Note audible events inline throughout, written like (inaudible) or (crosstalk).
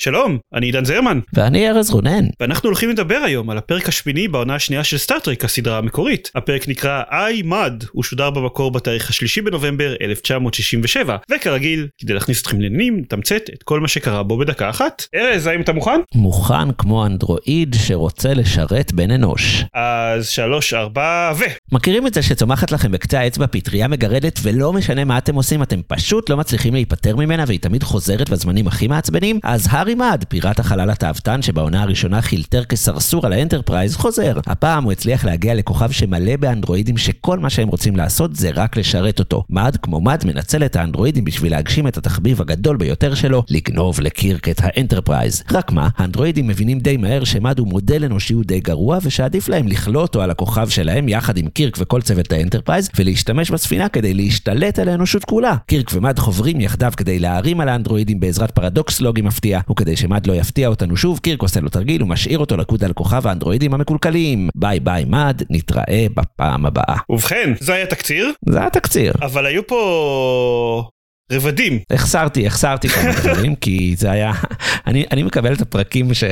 שלום, אני עידן זרמן, ואני ארז רונן. ואנחנו הולכים לדבר היום על הפרק השמיני בעונה השנייה של סטאר טרק הסדרה המקורית. הפרק נקרא I, Mudd, הוא שודר במקור בתאריך השלישי בנובמבר 1967, וכרגיל, כדי להכניס אתכם לעניינים, נתמצת את כל מה שקרה בו בדקה אחת. ארז, האם אתה מוכן? מוכן כמו אנדרואיד שרוצה לשרת בן אנוש. אז שלוש, ארבע, ו... מכירים את זה שצומחת לכם בקצה האצבע פטריה מגרדת ולא משנה מה אתם עושים, אתם פשוט לא מצליחים להיפטר ממנה והיא תמיד חוזרת בזמנים הכי מעצבנים? אז הארי מאד, פיראט החלל התאוותן שבעונה הראשונה חילטר כסרסור על האנטרפרייז, חוזר. הפעם הוא הצליח להגיע לכוכב שמלא באנדרואידים שכל מה שהם רוצים לעשות זה רק לשרת אותו. מאד, כמו מאד, מנצל את האנדרואידים בשביל להגשים את התחביב הגדול ביותר שלו, לגנוב לקירק את האנטרפרייז. רק מה, האנדרואידים מבינים די מהר שמאד הוא מודל אנושי די גרוע, ושעדיף להם לכלוא אותו על הכוכב שלהם יחד עם קירק וכל צוות האנטרפרייז, ולהשתמש בספינה כדי להשתלט על האנושות כולה. קירק ומאד חוברים יחדיו כדי להערים על האנדרואידים בעזרת פרדוקס לוגי מפתיע, וכדי שמאד לא יפתיע אותנו שוב, קירק עושה לו תרגיל ומשאיר אותו לכוד על כוכב האנדרואידים המקולקלים. ביי ביי מאד, נתראה בפעם הבאה. ובכן, זה היה תקציר, זה התקציר. אבל היו פה... רבדים. החסרתי, החסרתי כמה דברים, כי זה היה... אני, אני מקבל את הפרקים ש...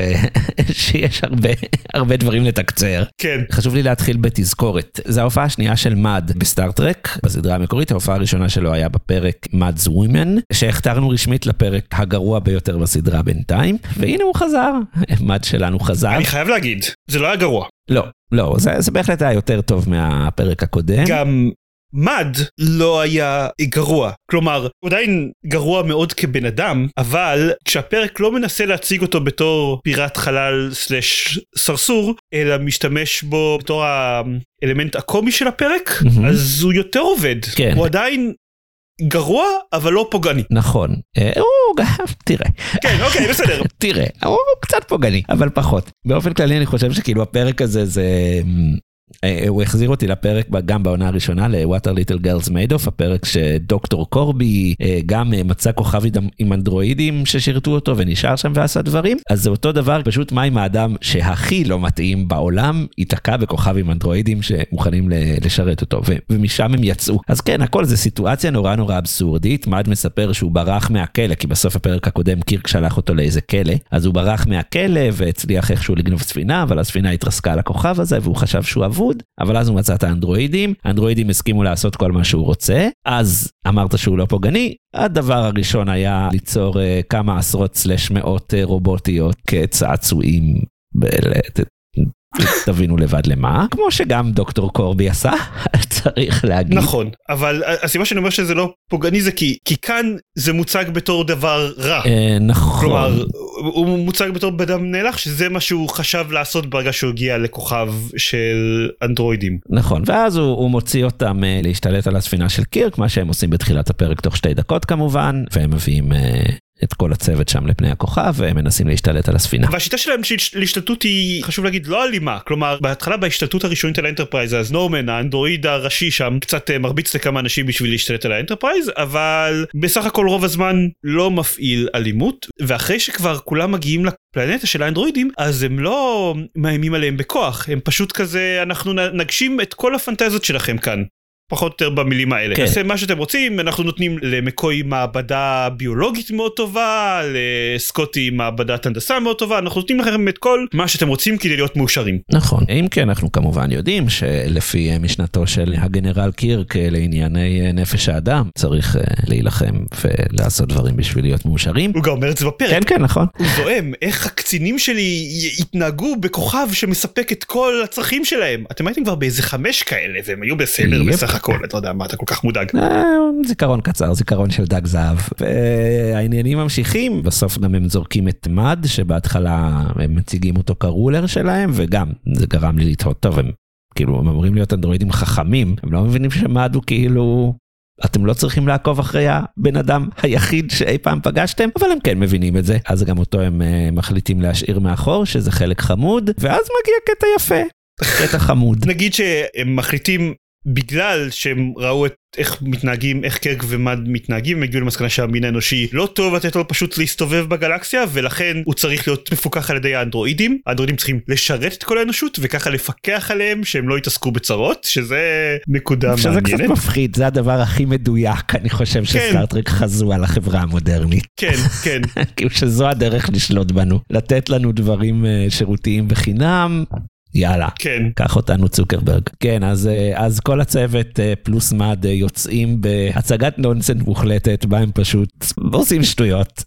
שיש הרבה, הרבה דברים לתקצר. כן. חשוב לי להתחיל בתזכורת. זו ההופעה השנייה של מאד בסטארט-טרק, בסדרה המקורית, ההופעה הראשונה שלו היה בפרק מאד's Women, שהכתרנו רשמית לפרק הגרוע ביותר בסדרה בינתיים, והנה הוא חזר, מאד שלנו חזר. אני חייב להגיד, זה לא היה גרוע. לא, לא, זה, זה בהחלט היה יותר טוב מהפרק הקודם. גם מד לא היה גרוע. כלומר, הוא עדיין גרוע מאוד כבן אדם, אבל כשהפרק לא מנסה להציג אותו בתור פיראט חלל סלאש סרסור, אלא משתמש בו בתור האלמנט הקומי של הפרק, מהמם. אז הוא יותר עובד. כן. הוא עדיין גרוע, אבל לא פוגעני. נכון, אה, הוא גם, (laughs) תראה, כן, אוקיי, בסדר. (laughs) תראה, הוא קצת פוגעני, אבל פחות. באופן כללי אני חושב שכאילו הפרק הזה זה... אה, הוא החזיר אותי לפרק גם בעונה הראשונה ל-What are Little Girls Made of, הפרק שדוקטור קורבי אה, גם אה, מצא כוכב עם- עם אנדרואידים ששירתו אותו ונשאר שם ועשה דברים, אז זה אותו דבר, פשוט מה אם האדם שהכי לא מתאים בעולם ייתקע בכוכב עם אנדרואידים שמוכנים לשרת אותו, ומשם הם יצאו. אז כן, הכל זה סיטואציה נורא נורא אבסורדית, מאד מספר שהוא ברח מהכלא, כי בסוף הפרק הקודם קירק שלח אותו לאיזה כלא, אז הוא ברח מהכלא והצליח איכשהו לגנוב ספינה, אבל הספינה התרסקה על הכוכב הזה והוא חשב שהוא אבוד, אבל אז הוא מצא את האנדרואידים, האנדרואידים הסכימו לעשות כל מה שהוא רוצה, אז אמרת שהוא לא פוגעני, הדבר הראשון היה ליצור אה, כמה עשרות סלש מאות אה, רובוטיות כצעצועים. תבינו לבד למה, כמו שגם דוקטור קורבי עשה, (laughs) צריך להגיד. נכון, אבל הסיבה שאני אומר שזה לא פוגעני זה כי, כי כאן זה מוצג בתור דבר רע. אה, נכון. כלומר, הוא מוצג בתור בן אדם נאלח שזה מה שהוא חשב לעשות ברגע שהוא הגיע לכוכב של אנדרואידים. נכון, ואז הוא, הוא מוציא אותם אה, להשתלט על הספינה של קירק, מה שהם עושים בתחילת הפרק תוך שתי דקות כמובן, והם מביאים אה, את כל הצוות שם לפני הכוכב, והם מנסים להשתלט על הספינה. והשיטה שלהם של השתלטות היא חשוב להגיד לא אלימה כלומר בהתחלה בהשתלטות הראשונית על האנטרפרייז אז נורמן האנדרואיד הראשי שם קצת אה, מרביץ לכמה אנשים בשביל להשתלט על האנטרפרייז אבל בסך הכל רוב הזמן לא מפעיל אלימות ואחרי שכבר כולם מגיעים לפלנטה של האנדרואידים אז הם לא מאיימים עליהם בכוח הם פשוט כזה אנחנו נגשים את כל הפנטזיות שלכם כאן. פחות או יותר במילים האלה. כן. נעשה מה שאתם רוצים, אנחנו נותנים למקוי מעבדה ביולוגית מאוד טובה, לסקוטי מעבדת הנדסה מאוד טובה, אנחנו נותנים לכם את כל מה שאתם רוצים כדי להיות מאושרים. נכון. אם כן, אנחנו כמובן יודעים שלפי אה, משנתו של הגנרל קירק אה, לענייני אה, נפש האדם, צריך להילחם ולעשות דברים בשביל להיות מאושרים. הוא גם אומר את זה בפרק. כן, כן, נכון. הוא זועם איך הקצינים שלי יתנהגו בכוכב שמספק את כל הצרכים שלהם. אתם הייתם כבר באיזה חמש כאלה והם היו בסדר. בסך הכל, אתה יודע מה אתה כל כך מודאג. אה, זיכרון קצר, זיכרון של דג זהב. והעניינים ממשיכים, בסוף גם הם זורקים את מד, שבהתחלה הם מציגים אותו כרולר שלהם, וגם זה גרם לי לתהות, טוב, הם כאילו, הם אמורים להיות אנדרואידים חכמים, הם לא מבינים שמד הוא כאילו אתם לא צריכים לעקוב אחרי הבן אדם היחיד שאי פעם פגשתם, אבל הם כן מבינים את זה. אז גם אותו הם uh, מחליטים להשאיר מאחור, שזה חלק חמוד, ואז מגיע קטע יפה. קטע חמוד. (laughs) נגיד שהם מחליטים בגלל שהם ראו את איך מתנהגים איך קרק ומד מתנהגים הם הגיעו למסקנה שהמין האנושי לא טוב לתת לו פשוט להסתובב בגלקסיה ולכן הוא צריך להיות מפוקח על ידי האנדרואידים האנדרואידים צריכים לשרת את כל האנושות וככה לפקח עליהם שהם לא יתעסקו בצרות שזה נקודה מעניינת. שזה קצת מפחיד זה הדבר הכי מדויק אני חושב כן. שסטארטרק חזו על החברה המודרנית. כן כן. (laughs) כאילו שזו הדרך לשלוט בנו לתת לנו דברים אה, שירותיים בחינם יאללה, כן. קח אותנו צוקרברג. כן, אז, אה, אז כל הצוות אה, פלוס מד אה, יוצאים בהצגת נונסנט מוחלטת, בה הם פשוט עושים שטויות.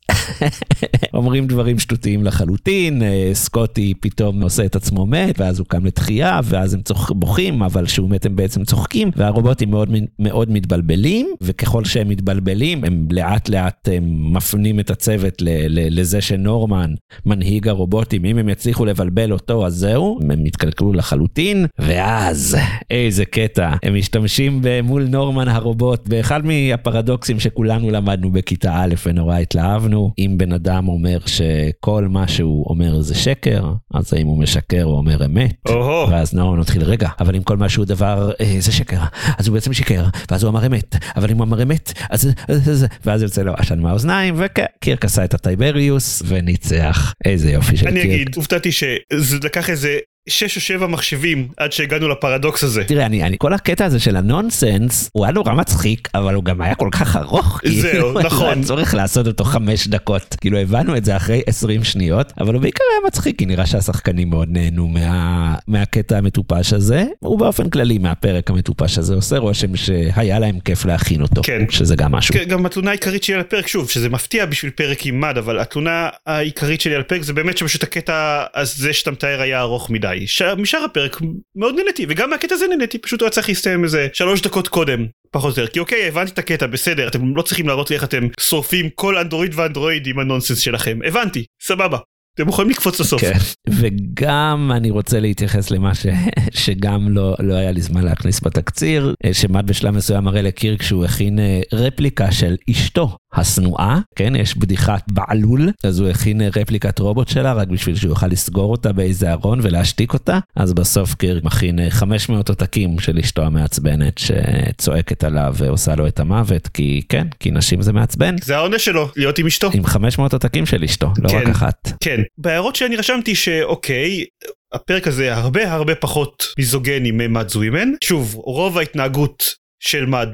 (laughs) אומרים דברים שטותיים לחלוטין, סקוטי פתאום עושה את עצמו מת, ואז הוא קם לתחייה, ואז הם צוח, בוכים, אבל כשהוא מת הם בעצם צוחקים, והרובוטים מאוד, מאוד מתבלבלים, וככל שהם מתבלבלים, הם לאט לאט הם מפנים את הצוות ל, ל, לזה שנורמן, מנהיג הרובוטים, אם הם יצליחו לבלבל אותו, אז זהו, הם התקלקלו לחלוטין, ואז, איזה קטע, הם משתמשים מול נורמן הרובוט באחד מהפרדוקסים שכולנו למדנו בכיתה א' ונורא התלהבנו, אם בן אדם אומר שכל מה שהוא אומר זה שקר, אז האם הוא משקר או אומר אמת, Oh-ho. ואז נורמן מתחיל, רגע, אבל אם כל מה שהוא דבר אה, זה שקר, אז הוא בעצם שיקר, ואז הוא אמר אמת, אבל אם הוא אמר אמת, אז, אז, אז ואז יוצא לו עשן מהאוזניים, וקירק עשה את הטייבריוס וניצח, איזה יופי של קירק. אני אגיד, הופתעתי שזה לקח איזה שש או שבע מחשבים עד שהגענו לפרדוקס הזה. תראה, אני, אני, כל הקטע הזה של הנונסנס, הוא היה נורא מצחיק, אבל הוא גם היה כל כך ארוך. זהו, (laughs) כאילו, נכון. היה צורך לעשות אותו חמש דקות. כאילו, הבנו את זה אחרי 20 שניות, אבל הוא בעיקר היה מצחיק, כי נראה שהשחקנים מאוד נהנו מה, מהקטע המטופש הזה, ובאופן כללי מהפרק המטופש הזה עושה רושם שהיה להם כיף להכין אותו. כן. שזה גם משהו. כן, גם התלונה העיקרית שלי על הפרק, שוב, שזה מפתיע בשביל פרק עם מד, אבל התלונה העיקרית שלי על הפרק זה באמת שפשוט הקטע הזה שאתה מתאר היה ארוך מדי. משאר הפרק מאוד נהניתי וגם מהקטע הזה נהניתי פשוט היה צריך להסתיים איזה שלוש דקות קודם פחות או יותר כי אוקיי הבנתי את הקטע בסדר אתם לא צריכים להראות לי איך אתם שורפים כל אנדרואיד ואנדרואיד עם הנונסנס שלכם הבנתי סבבה. אתם יכולים לקפוץ לסוף. כן. וגם אני רוצה להתייחס למה ש... (laughs) שגם לא, לא היה לי זמן להכניס בתקציר, שמט בשלב מסוים מראה לקירק שהוא הכין אה, רפליקה של אשתו השנואה, כן, יש בדיחת בעלול, אז הוא הכין רפליקת רובוט שלה רק בשביל שהוא יוכל לסגור אותה באיזה ארון ולהשתיק אותה, אז בסוף קירק מכין 500 עותקים של אשתו המעצבנת שצועקת עליו ועושה לו את המוות, כי כן, כי נשים זה מעצבן. זה העונש שלו, להיות עם אשתו. עם 500 עותקים של אשתו, לא כן, רק אחת. כן, בהערות שאני רשמתי שאוקיי, הפרק הזה הרבה הרבה פחות מיזוגני ממאד זווימן. שוב, רוב ההתנהגות של מד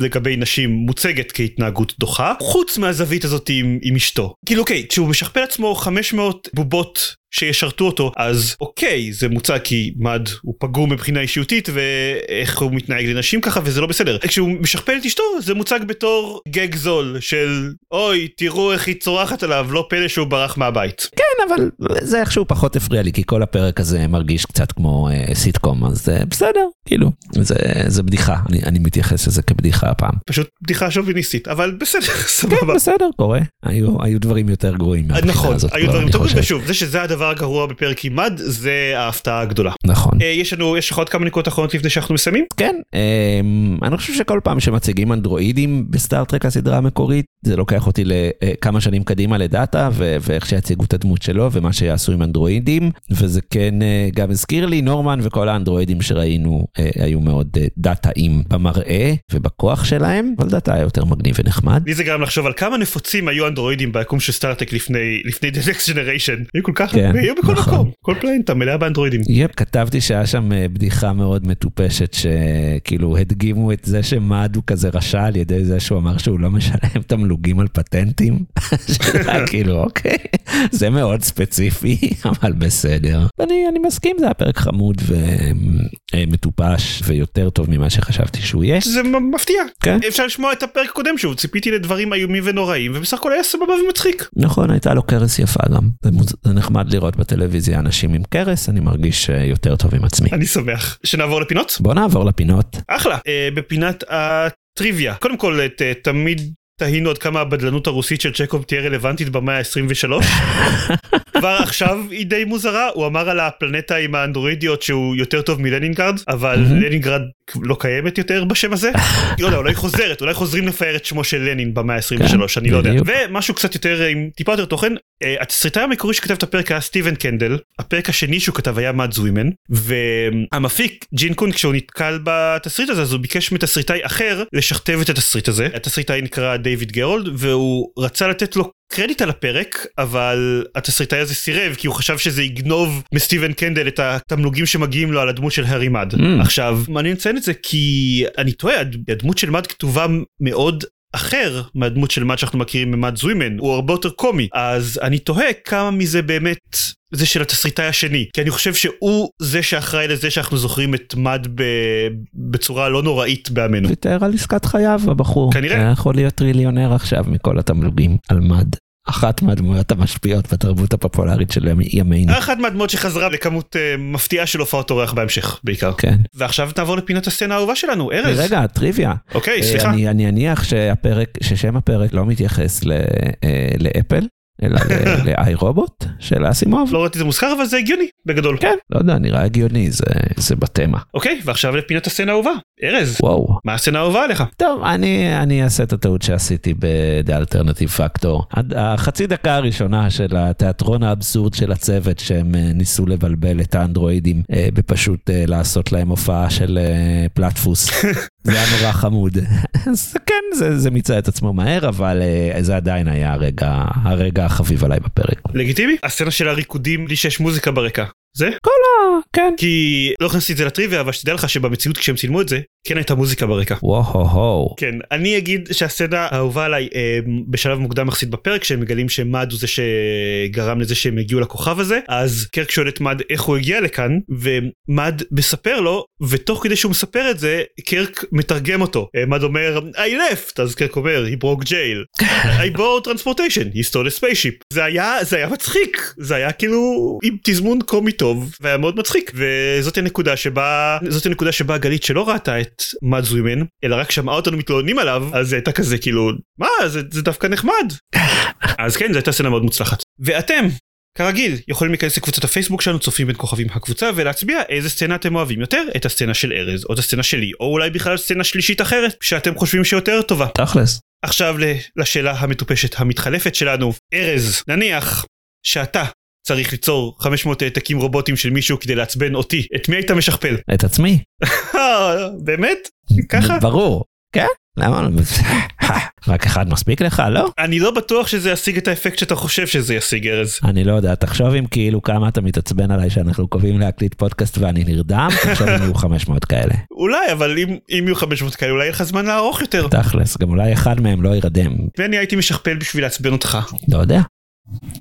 לגבי נשים מוצגת כהתנהגות דוחה חוץ מהזווית הזאת עם, עם אשתו. כאילו אוקיי כשהוא משכפל עצמו 500 בובות שישרתו אותו אז אוקיי זה מוצג כי מד הוא פגום מבחינה אישיותית ואיך הוא מתנהג לנשים ככה וזה לא בסדר כשהוא משכפל את אשתו זה מוצג בתור גג זול של אוי תראו איך היא צורחת עליו לא פלא שהוא ברח מהבית. כן אבל זה איכשהו פחות הפריע לי כי כל הפרק הזה מרגיש קצת כמו אה, סיטקום אז אה, בסדר כאילו זה, זה בדיחה אני, אני מתייחס לזה כבדיחה הפעם. פשוט בדיחה שוביניסטית אבל בסדר כן, סבבה. בסדר קורה היו, היו דברים יותר גרועים. מהבחינה נכון הזאת היו דברים טובים. ושוב זה שזה הדבר הגרוע בפרק עם מד זה ההפתעה הגדולה. נכון. אה, יש לנו יש לך עוד כמה נקודות אחרונות לפני שאנחנו מסיימים? כן, אמ, אני חושב שכל פעם שמציגים אנדרואידים בסטאר-טרק הסדרה המקורית, זה לוקח אותי לכמה שנים קדימה לדאטה, ו- ואיך שיציגו את הדמות שלו ומה שיעשו עם אנדרואידים, וזה כן אה, גם הזכיר לי, נורמן וכל האנדרואידים שראינו אה, היו מאוד אה, דאטאיים במראה ובכוח שלהם, אבל דאטה היה יותר מגניב ונחמד. לי זה גרם לחשוב על כמה נפוצים היו אנדרואידים ביקום של סטארטק לפני לפני The Next Generation. היו כל כך כן, הרבה, היו בכל נכון. מקום כל פלנטה מלאה באנדרואידים. יפ, כתבתי שהיה שם אה, בדיחה מאוד מטופשת שכאילו הדגימו את זה שמד הוא כזה רשע על ידי זה שהוא אמר שהוא לא משלם (laughs) תמלוגים על פטנטים. (laughs) (laughs) כאילו אוקיי, זה מאוד ספציפי, אבל בסדר. אני, אני מסכים, זה היה פרק חמוד ומטופש ויותר טוב ממה שחשבתי שהוא יהיה. זה מפתיע. כן. אפשר לשמוע את הפרק הקודם שוב ציפיתי לדברים איומים ונוראים ובסך הכל היה סבבה ומצחיק. נכון, הייתה לו קרס יפה גם. זה נחמד לראות בטלוויזיה אנשים עם קרס, אני מרגיש אה, יותר טוב עם עצמי. אני שמח. שנעבור לפינות? בוא נעבור לפינות. אחלה. אה, בפינת הטריוויה. קודם כל את, אה, תמיד תהינו עד כמה הבדלנות הרוסית של צ'קוב תהיה רלוונטית במאה ה-23. (laughs) כבר עכשיו היא די מוזרה, הוא אמר על הפלנטה עם האנדרואידיות שהוא יותר טוב מלנינגרד, אבל מהמם. לנינגרד לא קיימת יותר בשם הזה. (laughs) לא יודע, אולי חוזרת, אולי חוזרים לפאר את שמו של לנין במאה ה-23, אני לא יודע. ומשהו קצת יותר עם טיפה יותר תוכן, אה, התסריטאי המקורי שכתב את הפרק היה סטיבן קנדל, הפרק השני שהוא כתב היה Mudd's Women, והמפיק ג'ין קון כשהוא נתקל בתסריט הזה אז הוא ביקש מתסריטאי אחר לשכתב את התסריט הזה, התסריטאי נקרא דיוויד גרולד והוא רצה לתת לו קרדיט על הפרק אבל התסריטאי הזה סירב כי הוא חשב שזה יגנוב מסטיבן קנדל את התמלוגים שמגיעים לו על הדמות של הארי מאד. Mm. עכשיו מעניין לציין את זה כי אני טועה הד- הדמות של מאד כתובה מאוד אחר מהדמות של מאד שאנחנו מכירים ממאד זווימן הוא הרבה יותר קומי אז אני תוהה כמה מזה באמת זה של התסריטאי השני כי אני חושב שהוא זה שאחראי לזה שאנחנו זוכרים את מאד ב... בצורה לא נוראית בימינו. ויתר על עסקת חייו הבחור. כנראה. היה יכול להיות טריליונר עכשיו מכל התמלוגים על מד. אחת מהדמויות המשפיעות בתרבות הפופולרית של ימינו. אחת מהדמות שחזרה לכמות uh, מפתיעה של הופעות אורח בהמשך בעיקר. כן. ועכשיו נעבור לפינת הסצנה האהובה שלנו ארז. רגע, טריוויה. אוקיי אה, סליחה. אני אני אניח שהפרק, ששם הפרק לא מתייחס ל- אה, לאפל, אלא לאיי רובוט (laughs) של אסימוב. לא ראיתי את זה מוזכר אבל זה הגיוני בגדול. כן, לא יודע, נראה הגיוני, זה- זה בתמה. אוקיי ועכשיו לפינת הסצנה האהובה ארז וואו. מה הסצנה האהובה עליך? טוב, אני, אני אעשה את הטעות שעשיתי ב-The Alternative Factor. החצי דקה הראשונה של התיאטרון האבסורד של הצוות, שהם אה, ניסו לבלבל את האנדרואידים אה, בפשוט אה, לעשות להם הופעה של פלטפוס. (laughs) זה היה נורא חמוד. אז כן, זה, זה מיצה את עצמו מהר, אבל אה, זה עדיין היה הרגע, הרגע החביב עליי בפרק. לגיטימי? הסצנה של הריקודים בלי שיש מוזיקה ברקע. זה? אה, כן. כי לא הכנסתי את זה לטריוויה אבל שתדע לך שבמציאות כשהם צילמו את זה כן הייתה מוזיקה ברקע. וואו, כן אני אגיד שהסצנה האהובה עליי אה, בשלב מוקדם יחסית בפרק שהם מגלים שמד הוא זה שגרם לזה שהם הגיעו לכוכב הזה אז קרק שואל את מד איך הוא הגיע לכאן ומד מספר לו ותוך כדי שהוא מספר את זה קרק מתרגם אותו. אה, מד אומר I left אז קרק אומר he broke jail (laughs) I bought transportation he stole a spaceship זה היה זה היה מצחיק. זה היה כאילו עם תזמון קומי טוב והיה מאוד מצחיק. וזאת הנקודה שבה זאת הנקודה שבה גלית שלא ראתה את מד זווימן אלא רק שמעה אותנו מתלוננים עליו אז היא הייתה כזה כאילו מה זה, זה דווקא נחמד. אז כן זו הייתה סצנה מאוד מוצלחת. ואתם כרגיל יכולים להיכנס לקבוצת הפייסבוק שלנו צופים בין כוכבים הקבוצה ולהצביע איזה סצנה אתם אוהבים יותר את הסצנה של ארז או את הסצנה שלי או אולי בכלל סצנה שלישית אחרת שאתם חושבים שיותר טובה. תכלס. עכשיו לשאלה המטופשת המתחלפת שלנו. ארז נניח שאתה צריך ליצור 500 העתקים רובוטים של מישהו כדי לעצבן אותי את מי היית משכפל? את עצמי. אה, באמת? ככה? ברור. כן? למה? רק אחד מספיק לך, לא? אני לא בטוח שזה ישיג את האפקט שאתה חושב שזה ישיג ארז. אני לא יודע, תחשוב אם כאילו כמה אתה מתעצבן עליי שאנחנו קובעים להקליט פודקאסט ואני נרדם, תחשוב אם יהיו 500 כאלה. אולי אבל אם, אם יהיו 500 כאלה אולי יהיה לך זמן לארוך יותר. תכלס, גם אולי אחד מהם לא יירדם. ואני הייתי משכפל בשביל לעצבן אותך. לא יודע.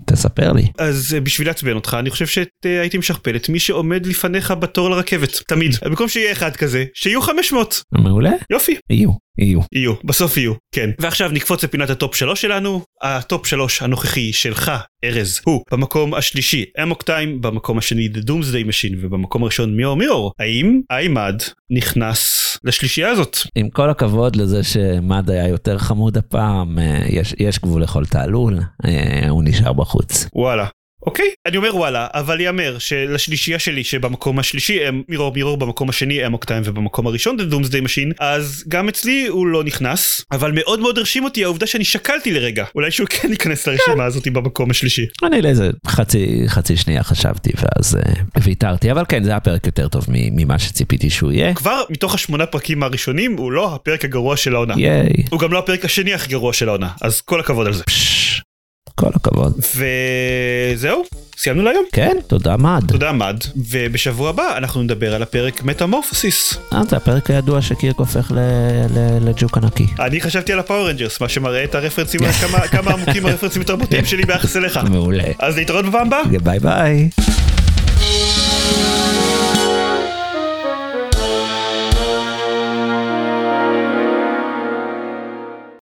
תספר לי. אז אה, בשביל לעצבן אותך אני חושב שהייתי משכפל את מי שעומד לפניך בתור לרכבת תמיד (laughs) במקום שיהיה אחד כזה שיהיו 500 מעולה? יופי יהיו, יהיו. יהיו בסוף יהיו כן ועכשיו נקפוץ לפינת הטופ שלוש שלנו הטופ שלוש הנוכחי שלך ארז הוא במקום השלישי Amok Time במקום השני The Doomsday Machine ובמקום הראשון Mirror Mirror האם I, Mudd נכנס לשלישייה הזאת עם כל הכבוד לזה שמד היה יותר חמוד הפעם, אה, יש, יש גבול לכל תעלול, אה, הוא נשאר בחוץ. וואלה. אוקיי, אני אומר וואלה, אבל יאמר שלשלישייה שלי שבמקום השלישי הם מירור מירור במקום השני אמוק טיים ובמקום הראשון The Doomsday Machine אז גם אצלי הוא לא נכנס אבל מאוד מאוד הרשים אותי העובדה שאני שקלתי לרגע אולי שהוא כן ייכנס לרשימה הזאת במקום השלישי. אני לאיזה חצי, חצי שנייה חשבתי ואז אה, ויתרתי, אבל כן, זה היה פרק יותר טוב ממה שציפיתי שהוא יהיה. כבר מתוך השמונה פרקים הראשונים הוא לא הפרק הגרוע של העונה. ייי, הוא גם לא הפרק השני הכי גרוע של העונה אז כל הכבוד על זה. כל הכבוד. וזהו סיימנו להיום. כן, תודה מד. תודה מד ובשבוע הבא אנחנו נדבר על הפרק Metamorphosis. אה, זה הפרק הידוע שקירק הופך ל- ל- לג'וק ענקי. אני חשבתי על ה Power Rangers מה שמראה את הרפרנסים (laughs) כמה כמה עמוקים הרפרנסים התרבותיים שלי ביחס אליך. (laughs) מעולה. אז להתראות בפעם הבאה. ביי ביי.